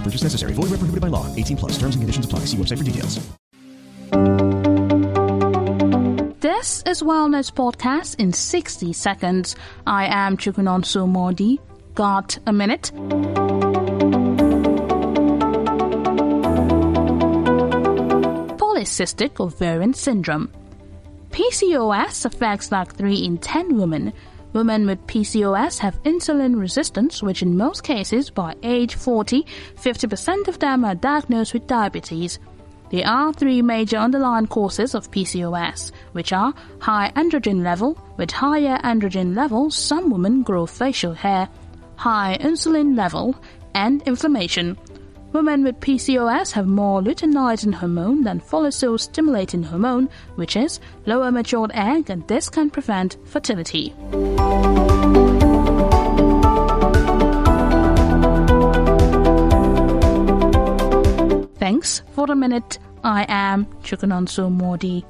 No purchase necessary. Void where prohibited by law. 18 plus. Terms and conditions apply. See website for details. This is Wellness Podcast in 60 seconds. I am Chukunonso Modi. Got a minute? Polycystic ovarian syndrome. PCOS affects like 3 in 10 women. Women with PCOS have insulin resistance, which in most cases, by age 40, 50% of them are diagnosed with diabetes. There are three major underlying causes of PCOS, which are high androgen level. With higher androgen levels, some women grow facial hair, high insulin level, and inflammation. Women with PCOS have more luteinizing hormone than follicle stimulating hormone, which is lower matured egg, and this can prevent fertility. Thanks for the minute. I am Chukunonso Modi.